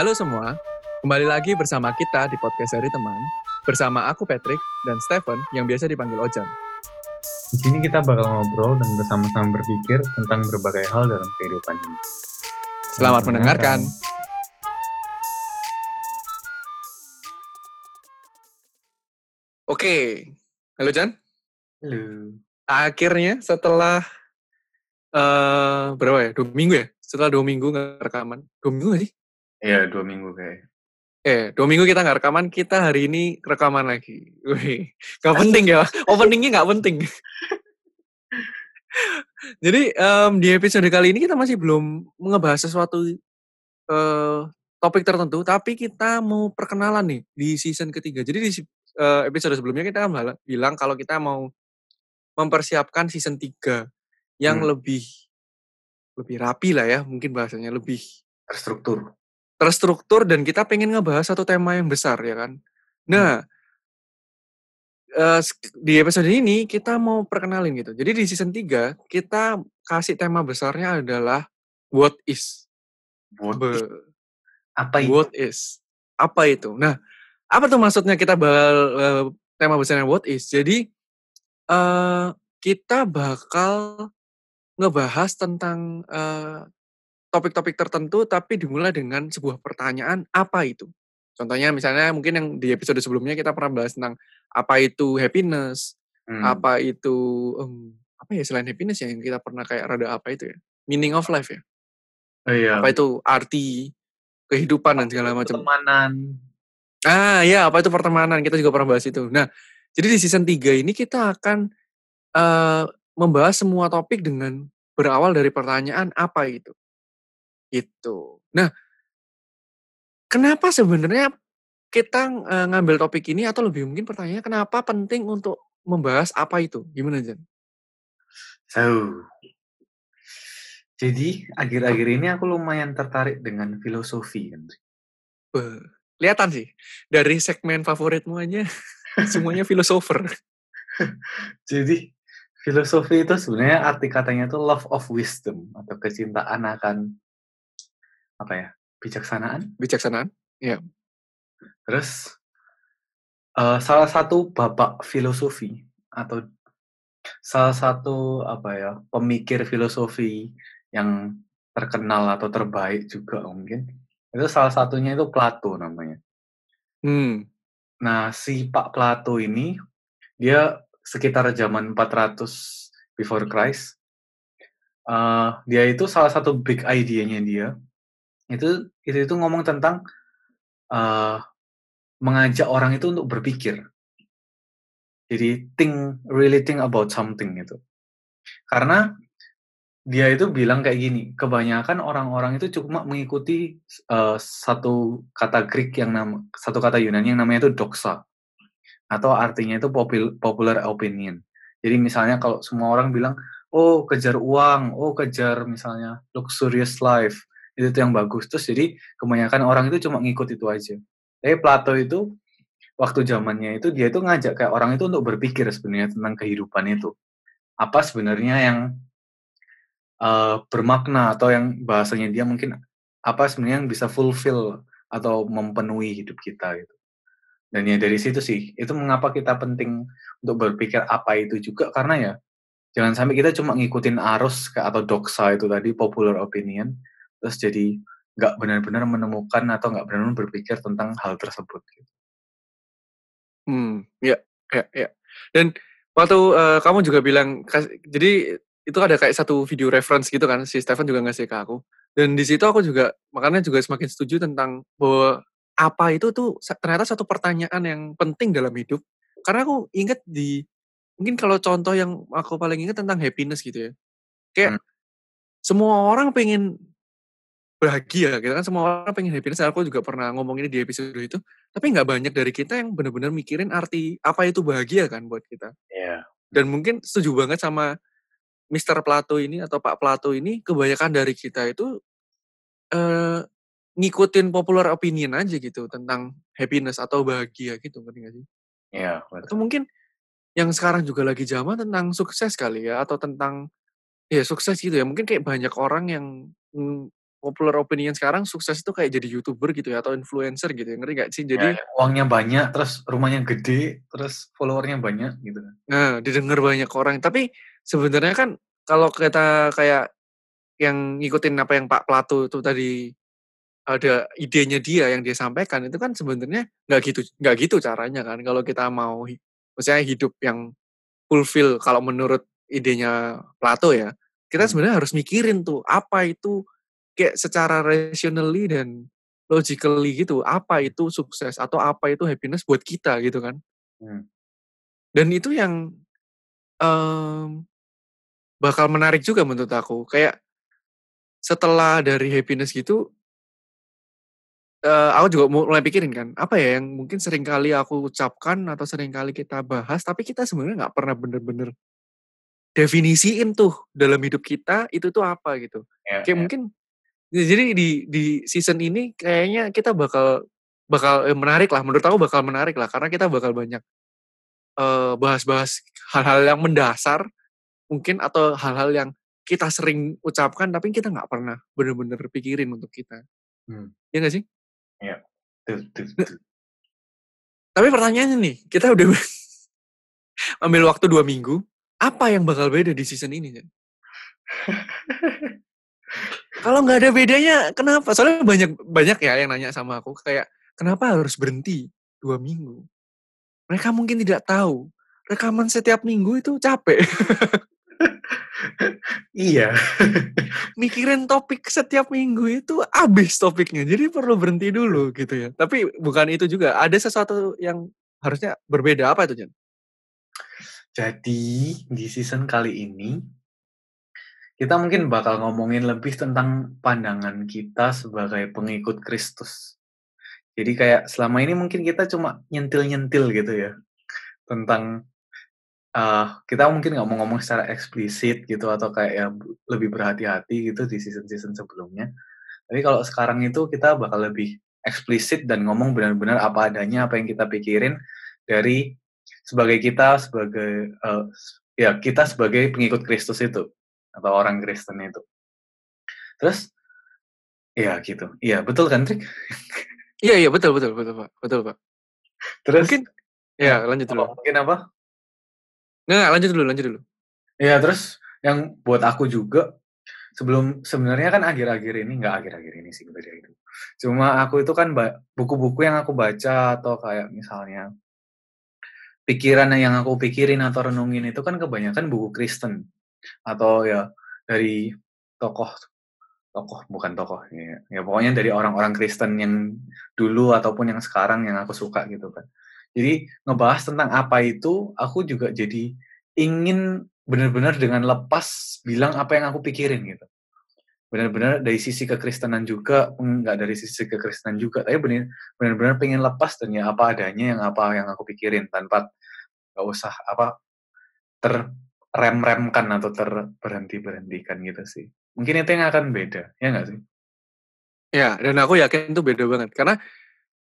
Halo semua, kembali lagi bersama kita di podcast dari teman. Bersama aku Patrick dan Stephen yang biasa dipanggil Ojan. Di sini kita bakal ngobrol dan bersama-sama berpikir tentang berbagai hal dalam kehidupan ini. Selamat mendengarkan. Oke, halo Jan. Halo. Akhirnya setelah eh berapa ya? Dua minggu ya? Setelah dua minggu nggak rekaman. Dua minggu nggak sih? Iya, dua minggu kayak. Eh, dua minggu kita nggak rekaman, kita hari ini rekaman lagi. Wih, nggak penting ya, openingnya nggak penting. Jadi em, di episode kali ini kita masih belum ngebahas sesuatu eh, topik tertentu, tapi kita mau perkenalan nih di season ketiga. Jadi di eh, episode sebelumnya kita kan bilang kalau kita mau mempersiapkan season 3 yang Hmm. lebih lebih rapi lah ya, mungkin bahasanya lebih Terstruktur. Terstruktur dan kita pengen ngebahas satu tema yang besar ya kan. Nah, eh, sk- di episode ini kita mau perkenalin gitu. Jadi di season 3 kita kasih tema besarnya adalah what is. What, Be- apa itu? what is. Apa itu? Nah, apa tuh maksudnya kita bakal eh, tema besarnya what is? Jadi eh kita bakal ngebahas tentang eh, topik-topik tertentu tapi dimulai dengan sebuah pertanyaan apa itu? Contohnya misalnya mungkin yang di episode sebelumnya kita pernah bahas tentang apa itu happiness, Hmm. apa itu em, apa ya selain happiness ya yang kita pernah kayak rada apa itu ya? Meaning of life ya. Oh iya. Apa itu arti kehidupan dan segala macam. Pertemanan. Ah ya, apa itu pertemanan? Kita juga pernah bahas itu. Nah, jadi di season 3 ini kita akan eh, membahas semua topik dengan berawal dari pertanyaan apa itu. Gitu. Nah, kenapa sebenarnya kita ngambil topik ini atau lebih mungkin pertanyaannya kenapa penting untuk membahas apa itu? Gimana, Jan? So. Jadi, akhir-akhir ini aku lumayan tertarik dengan filosofi. Beuh, Kelihatan sih dari segmen favoritmu aja semuanya filosofer. Jadi, filosofi itu sebenarnya arti katanya itu love of wisdom atau kecintaan akan apa ya? bijaksanaan. Bijaksanaan? Terus eh, salah satu bapak filosofi atau salah satu apa ya pemikir filosofi yang terkenal atau terbaik juga mungkin itu salah satunya itu Plato namanya. Hmm. Nah si Pak Plato ini dia sekitar zaman 400 before Christ. eh, dia itu salah satu big idea-nya dia itu itu itu ngomong tentang eh, mengajak orang itu untuk berpikir. Jadi think really think about something gitu. Karena dia itu bilang kayak gini, kebanyakan orang-orang itu cuma mengikuti eh, satu kata Greek yang nama satu kata Yunani yang namanya itu doxa atau artinya itu popul- popular opinion. Jadi misalnya kalau semua orang bilang, oh kejar uang, oh kejar misalnya luxurious life, itu tuh yang bagus. Terus jadi kebanyakan orang itu cuma ngikut itu aja. Tapi Plato itu waktu zamannya itu dia itu ngajak kayak orang itu untuk berpikir sebenarnya tentang kehidupan itu. Apa sebenarnya yang eh, bermakna atau yang bahasanya dia mungkin apa sebenarnya yang bisa fulfill atau memenuhi hidup kita gitu. Dan ya dari situ sih, itu mengapa kita penting untuk berpikir apa itu juga karena ya jangan sampai kita cuma ngikutin arus atau doxa itu tadi popular opinion terus jadi nggak benar-benar menemukan atau nggak benar-benar berpikir tentang hal tersebut. Hmm, ya, ya, ya. Dan waktu eh, kamu juga bilang, jadi itu ada kayak satu video reference gitu kan, si Stefan juga ngasih ke aku. Dan di situ aku juga, makanya juga semakin setuju tentang bahwa apa itu tuh ternyata satu pertanyaan yang penting dalam hidup. Karena aku ingat di, mungkin kalau contoh yang aku paling ingat tentang happiness gitu ya. Kayak Hmm. semua orang pengen bahagia gitu kan, semua orang pengen happiness. Aku juga pernah ngomong ini di episode itu. Tapi nggak banyak dari kita yang benar-benar mikirin arti apa itu bahagia kan buat kita. Iya. Dan mungkin setuju banget sama Mr. Plato ini atau Pak Plato ini, kebanyakan dari kita itu eh, ngikutin popular opinion aja gitu tentang happiness atau bahagia gitu, ngerti sih? Iya, Atau betul. mungkin yang sekarang juga lagi zaman tentang sukses kali ya, atau tentang ya sukses gitu ya. Mungkin kayak banyak orang yang popular opinion sekarang sukses itu kayak jadi YouTuber gitu ya atau influencer gitu ya, ngerti nggak sih? Jadi ya, uangnya banyak, terus rumahnya gede, terus follower-nya banyak gitu kan. Nah, didengar banyak orang. Tapi sebenarnya kan kalau kita kayak yang ngikutin apa yang Pak Plato itu tadi ada idenya dia yang dia sampaikan itu kan sebenarnya nggak gitu nggak gitu caranya kan kalau kita mau maksudnya hidup yang fulfill kalau menurut idenya Plato ya, kita Hmm. sebenarnya harus mikirin tuh apa itu kayak secara rationally dan logically gitu, apa itu sukses atau apa itu happiness buat kita gitu kan. Hmm. Dan itu yang, mmm, bakal menarik juga menurut aku. Kayak setelah dari happiness gitu eee, aku juga mu mulai pikirin kan, apa ya yang mungkin sering kali aku ucapkan atau sering kali kita bahas, tapi kita sebenarnya nggak pernah bener-bener definisiin tuh dalam hidup kita, itu tuh apa gitu. Ya Kayak ya. mungkin jadi di di season ini kayaknya kita bakal bakal, eee, menarik lah, menurut aku bakal menarik lah, karena kita bakal banyak, eee, bahas-bahas hal-hal yang mendasar mungkin atau hal-hal yang kita sering ucapkan, tapi kita nggak pernah bener-bener pikirin untuk kita. Hmm. Iya nggak sih? Iya. Nah. Tapi pertanyaannya nih, kita udah ambil waktu 2 minggu, apa yang bakal beda di season ini, Jan? Kalau nggak ada bedanya kenapa? Soalnya banyak banyak ya yang nanya sama aku kayak, "Kenapa harus berhenti 2 minggu?" Mereka mungkin tidak tahu, rekaman setiap minggu itu capek. Iya. Mikirin topik setiap minggu itu habis topiknya, jadi perlu berhenti dulu gitu ya. Tapi bukan itu juga, ada sesuatu yang harusnya berbeda, apa itu, Jan? Jadi di season kali ini kita mungkin bakal ngomongin lebih tentang pandangan kita sebagai pengikut Kristus. Jadi kayak selama ini mungkin kita cuma nyentil-nyentil gitu ya, tentang, eee, kita mungkin nggak mau ngomong secara eksplisit gitu atau kayak ya lebih berhati-hati gitu di season-season sebelumnya. Tapi kalau sekarang itu kita bakal lebih eksplisit dan ngomong benar-benar apa adanya, apa yang kita pikirin dari sebagai kita sebagai, eee, ya kita sebagai pengikut Kristus itu, atau orang Kristen itu. Terus ya gitu, iya betul kan, Trik? Iya iya, betul betul betul, Pak, betul, Pak. Terus Mungkin ya, lanjut dulu. mungkin apa? Nggak lanjut dulu lanjut dulu. Iya, terus yang buat aku juga, sebelum sebenarnya kan akhir-akhir ini nggak akhir-akhir ini sih beda itu. Cuma aku itu kan buku-buku yang aku baca atau kayak misalnya pikiran yang aku pikirin atau renungin itu kan kebanyakan buku Kristen. Atau ya dari tokoh tokoh bukan tokoh, ya ya pokoknya dari orang-orang Kristen yang dulu ataupun yang sekarang yang aku suka gitu kan. Jadi ngebahas tentang apa itu, aku juga jadi ingin benar-benar dengan lepas bilang apa yang aku pikirin gitu. Benar-benar dari sisi kekristenan juga, enggak dari sisi kekristenan juga, tapi benar-benar pengen lepas dan ya apa adanya yang apa yang aku pikirin tanpa nggak usah apa, terrem-remkan atau terberhenti-berhentikan gitu sih. Mungkin itu yang akan beda, ya nggak sih? Ya, dan aku yakin itu beda banget. Karena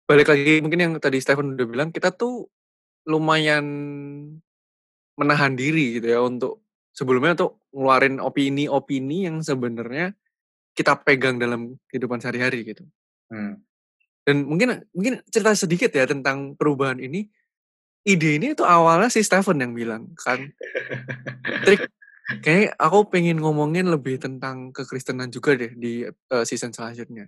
balik lagi mungkin yang tadi Stephen udah bilang, kita tuh lumayan menahan diri gitu ya untuk sebelumnya untuk ngeluarin opini-opini yang sebenarnya kita pegang dalam kehidupan sehari-hari gitu. Hmm. Dan mungkin mungkin cerita sedikit ya tentang perubahan ini. Ide ini tuh awalnya si Stephen yang bilang kan, "Trik, kayaknya aku pengen ngomongin lebih tentang kekristenan juga deh di, eee, season selanjutnya."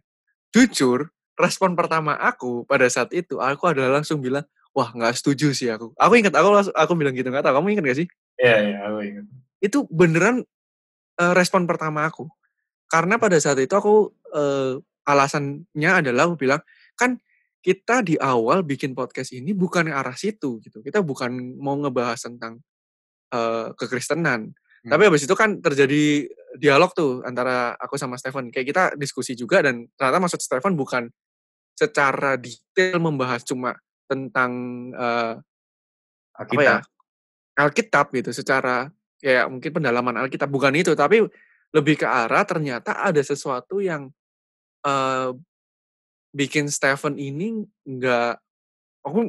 Jujur, respon pertama aku pada saat itu, aku adalah langsung bilang, "Wah, nggak setuju sih aku." Aku inget, aku langsung aku bilang gitu, nggak tahu kamu inget nggak sih? Iya iya, aku ingat. Itu beneran, eee, respon pertama aku. Karena pada saat itu aku, eee, alasannya adalah aku bilang, "Kan kita di awal bikin podcast ini bukan ke arah situ gitu, kita bukan mau ngebahas tentang, eee, kekristenan." Tapi Hmm. habis itu kan terjadi dialog tuh antara aku sama Stephen, kayak kita diskusi juga dan ternyata maksud Stephen bukan secara detail membahas cuma tentang, eee, apa ya, Alkitab. Alkitab gitu, secara kayak mungkin pendalaman Alkitab, bukan itu, tapi lebih ke arah ternyata ada sesuatu yang, eee, bikin Stephen ini nggak aku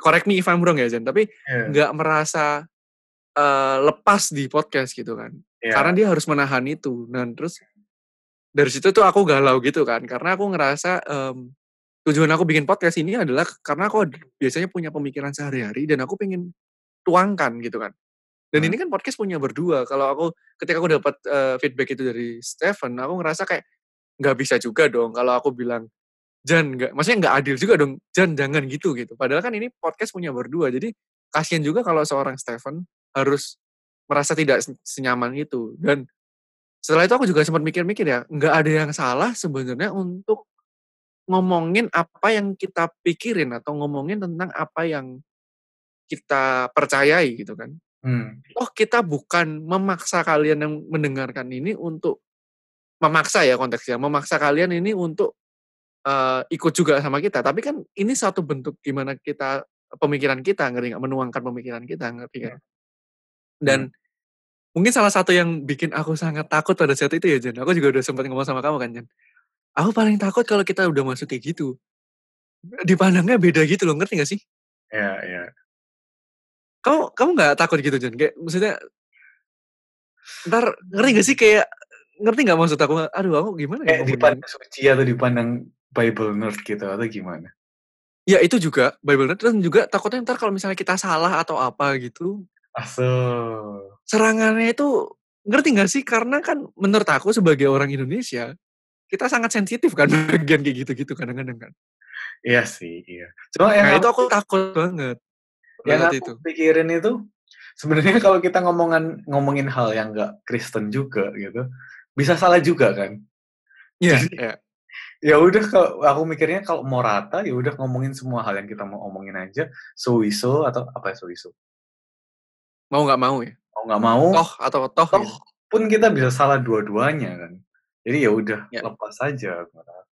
correct me if I'm wrong ya, Jan, tapi Iya. nggak merasa, eee, lepas di podcast gitu kan. Karena Iya. dia harus menahan itu dan terus dari situ tuh aku galau gitu kan, karena aku ngerasa, mmm, tujuan aku bikin podcast ini adalah karena aku biasanya punya pemikiran sehari-hari dan aku pengen tuangkan gitu kan. Dan Mmm. ini kan podcast punya berdua, kalau aku ketika aku dapat, eee, feedback itu dari Stephen, aku ngerasa kayak, nggak bisa juga dong kalau aku bilang, "Jan nggak" maksudnya nggak adil juga dong, "Jan jangan gitu," gitu. Padahal kan ini podcast punya berdua, jadi kasihan juga kalau seorang Stephen harus merasa tidak se senyaman itu. Dan setelah itu aku juga sempat mikir-mikir ya, nggak ada yang salah sebenarnya untuk ngomongin apa yang kita pikirin atau ngomongin tentang apa yang kita percayai gitu kan. Mmm. Toh kita bukan memaksa kalian yang mendengarkan ini untuk memaksa ya konteksnya, memaksa kalian ini untuk, eee, ikut juga sama kita, tapi kan ini satu bentuk gimana kita pemikiran kita, ngerti nggak? Menuangkan pemikiran kita, ngerti? Mmm. Dan mungkin salah satu yang bikin aku sangat takut pada saat itu ya Jan, aku juga udah sempet ngomong sama kamu kan Jan, aku paling takut kalau kita udah masuk kayak gitu, dipandangnya beda gitu loh, ngerti nggak sih? Iya iya. Kamu kamu nggak takut gitu Jan? Kayak maksudnya entar ngerti nggak sih kayak ngerti nggak maksud aku? Aduh aku gimana ya Kayak dipandang suci atau dipandang bible nerd gitu atau gimana? Ya itu juga, bible nerd dan juga takutnya entar kalau misalnya kita salah atau apa gitu so. serangannya itu ngerti nggak sih? Karena kan menurut aku sebagai orang Indonesia, kita sangat sensitif kan bagian kayak gitu-gitu kadang-kadang kan. Iya sih, iya. Cuma yang Nah itu aku aku takut banget, yang aku itu. pikirin itu, sebenarnya kalau kita ngomongan ngomongin hal yang nggak Kristen juga gitu, bisa salah juga kan. Iya Jadi, iya. Ya udah kalau aku mikirnya kalau mau rata, ya udah ngomongin semua hal yang kita mau omongin aja, sowieso atau apa ya sowieso? Mau nggak mau ya? Mau nggak mau, Toh atau toh toh gitu. pun kita bisa salah dua-duanya kan. Jadi ya udah Ya. lepas aja aku rasa.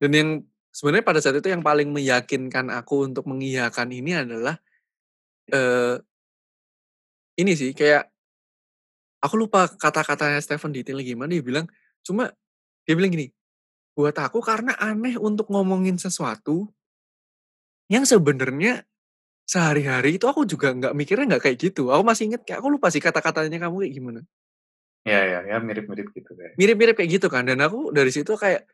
Dan yang sebenarnya pada saat itu yang paling meyakinkan aku untuk mengiyakan ini adalah, eee ini sih kayak aku lupa kata-katanya Stephen detailnya gimana, dia bilang, cuma dia bilang gini, "Buat aku karena aneh untuk ngomongin sesuatu" "yang sebenarnya sehari-hari itu aku juga nggak mikirnya nggak kayak gitu." Aku masih inget kayak aku lupa sih kata-katanya kamu kayak gimana. Iya iya, ya mirip-mirip gitu kayaknya. Mirip-mirip kayak gitu kan dan aku dari situ kayak,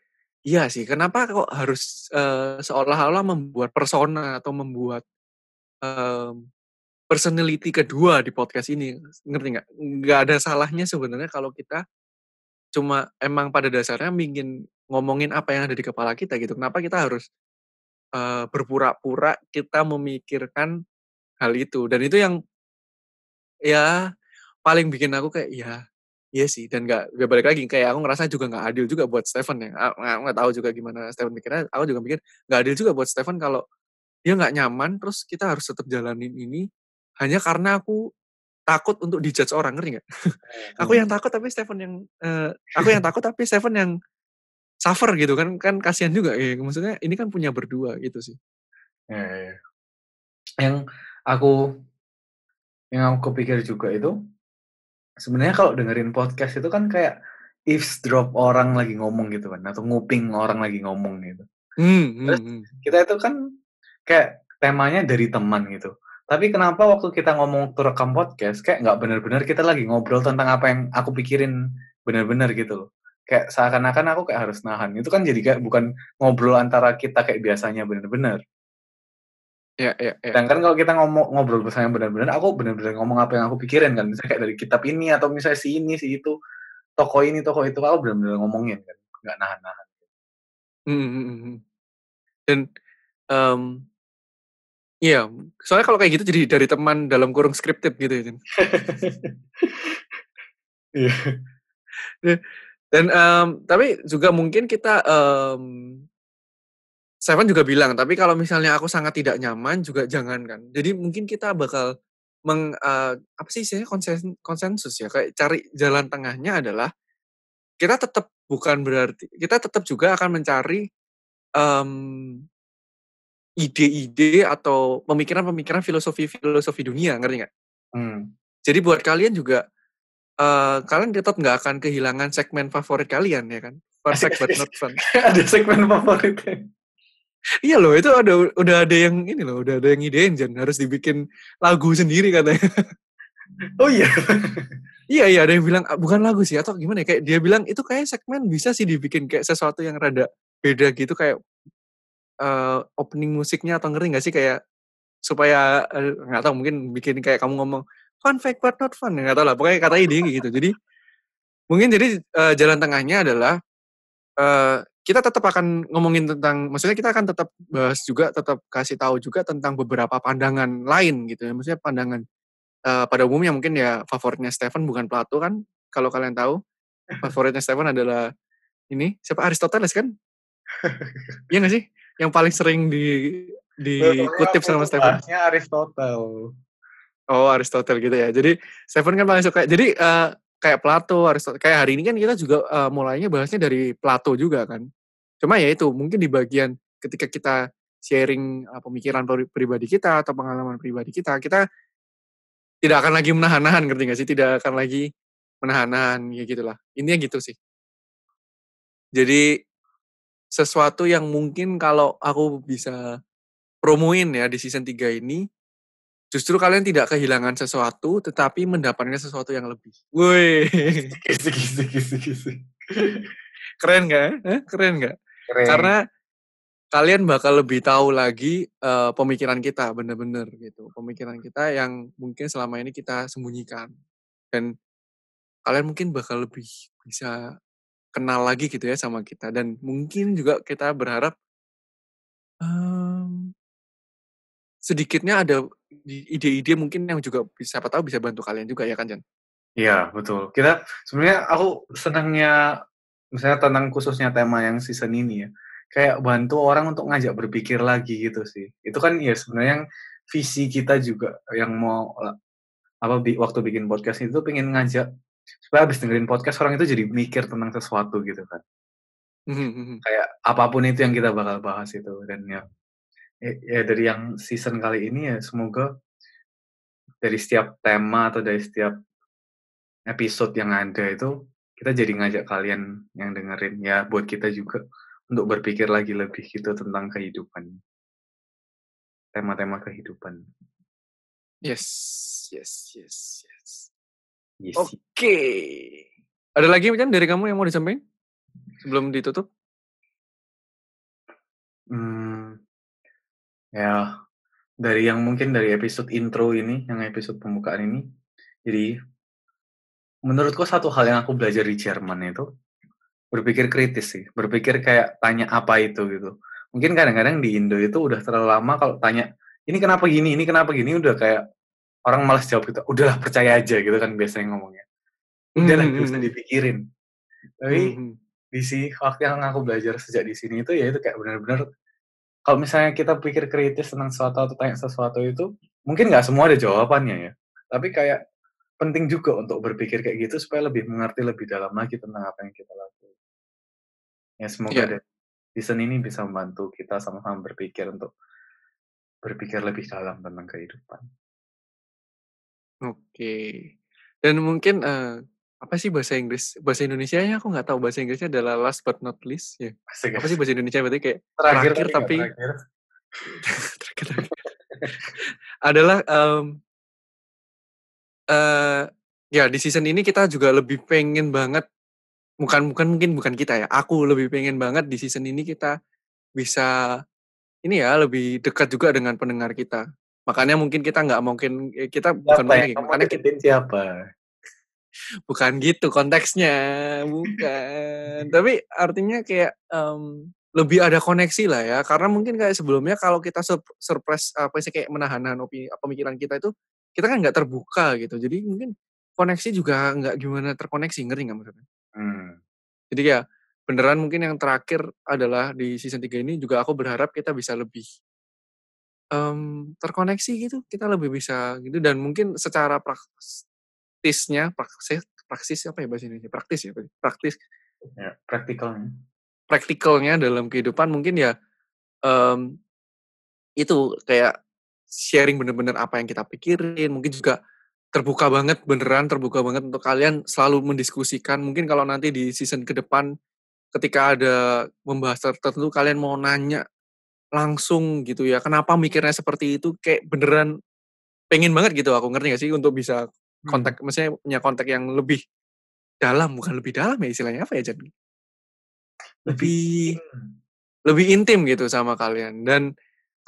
iya sih kenapa kok harus, eee, seolah-olah membuat persona atau membuat, mmm, personality kedua di podcast ini, ngerti nggak? Nggak ada salahnya sebenarnya kalau kita cuma emang pada dasarnya ingin ngomongin apa yang ada di kepala kita gitu, kenapa kita harus, eee, berpura-pura kita memikirkan hal itu? Dan itu yang ya paling bikin aku kayak, iya iya sih. Dan nggak nggak balik lagi. Kayak aku ngerasa juga nggak adil juga buat Stephen ya, aku nggak tahu juga gimana Stephen mikirnya, aku juga mikir nggak adil juga buat Stephen kalau dia nggak nyaman terus kita harus tetap jalanin ini hanya karena aku takut untuk di-judge orang, ngerti nggak? Aku Mhm. yang takut tapi Stephen yang eee, aku yang takut tapi Stephen yang suffer gitu kan, kan kasihan juga ya, maksudnya ini kan punya berdua gitu sih. Iya iya. Yang aku yang aku pikir juga itu, sebenarnya kalau dengerin podcast itu kan kayak eavesdrop orang lagi ngomong gitu kan, atau nguping orang lagi ngomong gitu. Mmm, mhm Terus mhm. kita itu kan kayak temanya dari teman gitu. Tapi kenapa waktu kita ngomong waktu rekam podcast, kayak nggak bener-bener kita lagi ngobrol tentang apa yang aku pikirin bener-bener gitu loh. Kayak seakan-akan aku kayak harus nahan. Itu kan jadi kayak bukan ngobrol antara kita kayak biasanya bener-bener. Iya iya iya. Sedangkan kalau kita ngomong ngobrol bersama bener-bener, aku bener-bener ngomong apa yang aku pikirin kan. Misalnya kayak dari kitab ini atau misalnya si ini, si itu, tokoh ini, tokoh itu, aku bener-bener ngomongin kan, nggak nahan-nahan. Mhm mhm mhm. Dan, mmm iya, soalnya kalau kayak gitu jadi dari teman dalam kurung scripted gitu ya, Jan. Iya. Dan, mmm, tapi juga mungkin kita, mmm Stephen juga bilang, "Tapi kalau misalnya aku sangat tidak nyaman juga jangan," kan. Jadi mungkin kita bakal meng eee, apa sih istilahnya konsen konsensus ya, kayak cari jalan tengahnya adalah kita tetap bukan berarti kita tetap juga akan mencari, mmm ide-ide atau pemikiran-pemikiran filosofi-filosofi dunia, ngerti nggak? Mmm. Jadi buat kalian juga, eee, kalian tetap nggak akan kehilangan segmen favorit kalian, ya kan? Perfect but asik not fun. Ada segmen favoritnya. Iya loh, itu ada udah ada yang ini loh, udah ada yang ngidein Jan, harus dibikin lagu sendiri katanya. Oh iya? Iya iya, ada yang bilang, eee, bukan lagu sih atau gimana ya, kayak dia bilang, "Itu kayaknya segmen bisa sih dibikin kayak sesuatu yang rada beda gitu kayak, eee, opening musiknya," atau ngerti nggak sih kayak supaya, eee, nggak tahu mungkin bikin kayak kamu ngomong, "Fun fact but not fun," nggak tahu lah pokoknya katanya intinya kayak gitu. Jadi, mungkin jadi, eee, jalan tengahnya adalah, eee, kita tetep akan ngomongin tentang maksudnya kita akan tetep bahas juga, tetep kasih tahu juga tentang beberapa pandangan lain gitu ya, maksudnya pandangan, eee, pada umumnya mungkin ya favoritnya Stefan bukan Plato kan, kalau kalian tahu. Favoritnya Stefan adalah ini, siapa, Aristoteles kan? Iya nggak sih? Yang paling sering di dikutip sama Stefan. Aristotle. Oh, Aristotle gitu ya. Jadi Stefan kan paling suka jadi, eee, kayak Plato, kayak hari ini kan kita juga, eee, mulainya bahasnya dari Plato juga kan. Cuma ya itu, mungkin di bagian ketika kita sharing, eee, pemikiran pri pribadi kita atau pengalaman pribadi kita, kita tidak akan lagi menahan-nahan, ngerti nggak sih? Tidak akan lagi menahan-nahan, ya gitulah. Intinya gitu sih. Jadi, sesuatu yang mungkin kalau aku bisa promoin ya di season 3 ini, justru kalian tidak kehilangan sesuatu, tetapi mendapatkan sesuatu yang lebih. Asik. Keren nggak? Hah, keren nggak? Karena kalian bakal lebih tahu lagi, eee, pemikiran kita, bener-bener gitu. Pemikiran kita yang mungkin selama ini kita sembunyikan. Dan kalian mungkin bakal lebih bisa kenal lagi gitu ya sama kita dan mungkin juga kita berharap mmm sedikitnya ada ide-ide mungkin yang juga siapa tahu bisa bantu kalian juga ya kan, Jan? Iya, betul. Kita sebenarnya aku senangnya misalnya tentang khususnya tema yang season ini ya, kayak bantu orang untuk ngajak berpikir lagi gitu sih. Itu kan ya sebenarnya yang visi kita juga yang mau apa, waktu bikin podcast itu pengen ngajak supaya habis dengerin podcast orang itu jadi mikir tentang sesuatu gitu kan. Mhm mhm. Kayak apa pun itu yang kita bakal bahas itu dan ya ya ya dari yang season kali ini ya semoga dari setiap tema atau dari setiap episode yang ada itu, kita jadi ngajak kalian yang dengerin, ya buat kita juga untuk berpikir lagi lebih gitu tentang kehidupan. Tema-tema kehidupan. Yes yes yes yes. Iya sih. Oke. Ada lagi Jan dari kamu yang mau disampaikan? Sebelum ditutup? Mmm. Ya, dari yang mungkin dari episode intro ini, yang episode pembukaan ini, jadi menurutku satu hal yang aku belajar di Jerman itu, berpikir kritis sih, berpikir kayak tanya apa itu gitu. Mungkin kadang-kadang di Indo itu udah terlalu lama kalau tanya, "Ini kenapa gini ini kenapa gini?" Udah kayak orang malas jawab gitu, "Udahlah percaya aja," gitu kan biasanya ngomongnya. Mmm, "Udahlah mhm nggak usah mhm. dipikirin." Tapi mhm. di sini waktu yang aku belajar sejak di sini itu, ya itu kayak bener-bener kalau misalnya kita pikir kritis tentang sesuatu atau tanya sesuatu itu, mungkin nggak semua ada jawabannya ya, tapi kayak penting juga untuk berpikir kayak gitu supaya lebih mengerti lebih dalam lagi tentang apa yang kita lakuin. Ya semoga deh season ini bisa membantu kita sama-sama berpikir untuk berpikir lebih dalam tentang kehidupan. Oke. Dan mungkin, eee, apa sih bahasa Inggris bahasa Indonesianya aku nggak tahu, bahasa Inggrisnya adalah last but not least ya? Asik Apa sih bahasa Indonesia berarti kayak Terakhir terakhir tapi terakhir. terakhir tapi adalah, mmm eee, ya di season ini kita juga lebih pengen banget bukan bukan mungkin bukan kita ya, aku lebih pengen banget di season ini kita bisa ini ya, lebih dekat juga dengan pendengar kita. Makanya mungkin kita nggak mungkin eee, kita bukan Siapa mungkin yang lagi, kamu makanya kit deketin siapa? Bukan gitu konteksnya, bukan. Tapi artinya kayak, mmm, lebih ada koneksi lah ya, karena mungkin kayak sebelumnya kalau kita sup surprise apa sih, kayak menahan-nahan opi pemikiran kita itu, kita kan nggak terbuka gitu. Jadi mungkin koneksi juga nggak gimana terkoneksi, ngerti nggak maksudnya? Mmm. Jadi ya, beneran mungkin yang terakhir adalah di season 3 ini juga aku berharap kita bisa lebih mmm, terkoneksi gitu, kita lebih bisa gitu dan mungkin secara praktisnya, praksis praksis apa ya bahasa Indonesia? Praktis ya? Praktis Ya, praktikalnya. praktikalnya dalam kehidupan mungkin ya, mmm, itu kayak sharing bener-bener apa yang kita pikirin, mungkin juga terbuka banget, beneran terbuka banget untuk kalian selalu mendiskusikan. Mungkin kalau nanti di season ke depan ketika ada membahas tertentu kalian mau nanya langsung gitu ya, kenapa mikirnya seperti itu, kayak beneran pengen banget gitu aku, ngerti nggak sih? Untuk bisa kontak Hmm. maksudnya punya kontak yang lebih dalam, bukan lebih dalam ya istilahnya apa ya, Jan? Lebih Lebih intim. lebih intim gitu sama kalian dan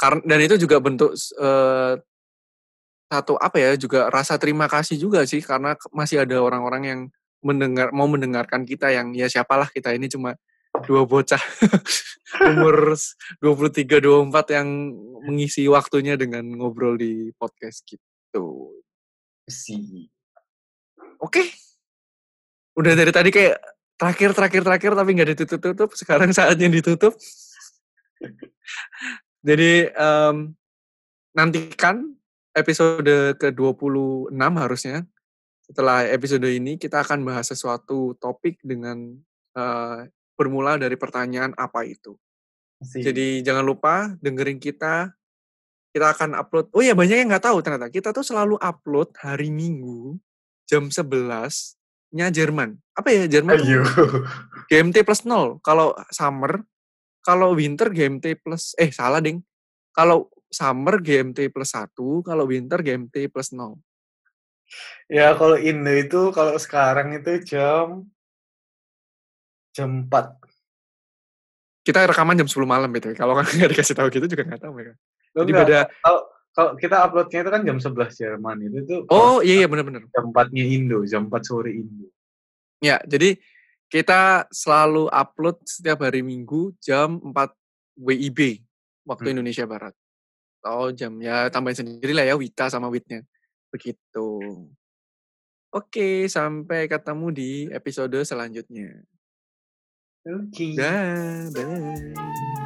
kar dan itu juga bentuk eee satu apa ya, juga rasa terima kasih juga sih karena masih ada orang-orang yang mendengar mau mendengarkan kita yang ya siapalah kita ini cuma 2 bocah umur s 23, 24 yang mengisi waktunya dengan ngobrol di podcast gitu. Sih. Oke. Udah dari tadi kayak terakhir terakhir terakhir tapi nggak ditutup-tutup, sekarang saatnya ditutup. Jadi, mmm, nantikan episode ke-26 harusnya. Setelah episode ini kita akan bahas sesuatu topik dengan, eee, bermula dari pertanyaan, "Apa itu?" Sih. Jadi jangan lupa dengerin kita. Kita akan upload oh ya banyak yang nggak tahu ternyata, kita tuh selalu upload hari Minggu jam 11.00-nya Jerman. Apa ya, Jerman Ayo. GMT +0 kalau summer, kalau winter GMT plus eh salah deng, kalau summer GMT +1, kalau winter GMT +0. Ya kalau Indo itu kalau sekarang itu jam jam 4. Kita rekaman jam 10.00 malam BTW, kalau nggak dikasih tahu gitu juga nggak tahu mereka. Jadi enggak, beda kalau kalau kita upload-nya itu kan jam 11.00 Jerman, itu tuh Oh, iya iya, bener. jam 4-nya Indo, jam 4 sore Indo. Ya, jadi kita selalu upload setiap hari Minggu jam 4.00 WIB, waktu Mhm. Indonesia Barat. Oh jam ya tambahin sendirilah ya WITA sama WIT-nya, begitu. Oke, sampai ketemu di episode selanjutnya. Oke. Dah, dah.